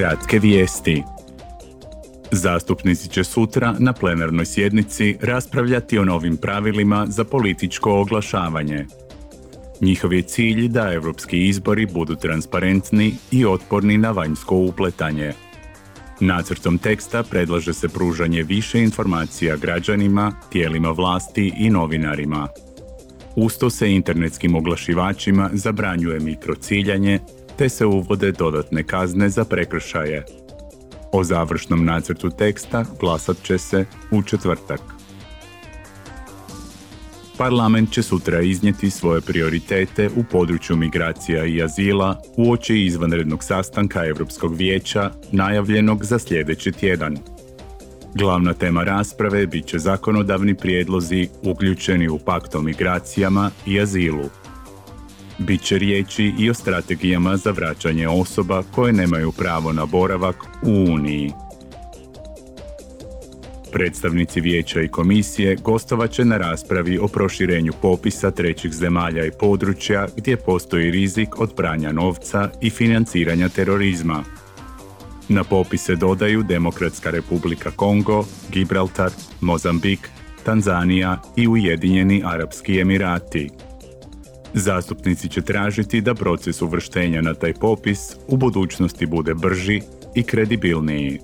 Kratke vijesti. Zastupnici će sutra na plenarnoj sjednici raspravljati o novim pravilima za političko oglašavanje. Njihov je cilj da europski izbori budu transparentni i otporni na vanjsko upletanje. Nacrtom teksta predlaže se pružanje više informacija građanima, tijelima vlasti i novinarima. Usto se internetskim oglašivačima zabranjuje mikrociljanje, te se uvode dodatne kazne za prekršaje. O završnom nacrtu teksta glasat će se u četvrtak. Parlament će sutra iznijeti svoje prioritete u području migracija i azila uoči izvanrednog sastanka Europskog vijeća najavljenog za sljedeći tjedan. Glavna tema rasprave bit će zakonodavni prijedlozi uključeni u pakt o migracijama i azilu. Biće riječi i o strategijama za vraćanje osoba koje nemaju pravo na boravak u Uniji. Predstavnici vijeća i komisije gostovat će na raspravi o proširenju popisa trećih zemalja i područja gdje postoji rizik od pranja novca i financiranja terorizma. Na popise dodaju Demokratska republika Kongo, Gibraltar, Mozambik, Tanzanija i Ujedinjeni Arapski Emirati. Zastupnici će tražiti da proces uvrštenja na taj popis u budućnosti bude brži i kredibilniji.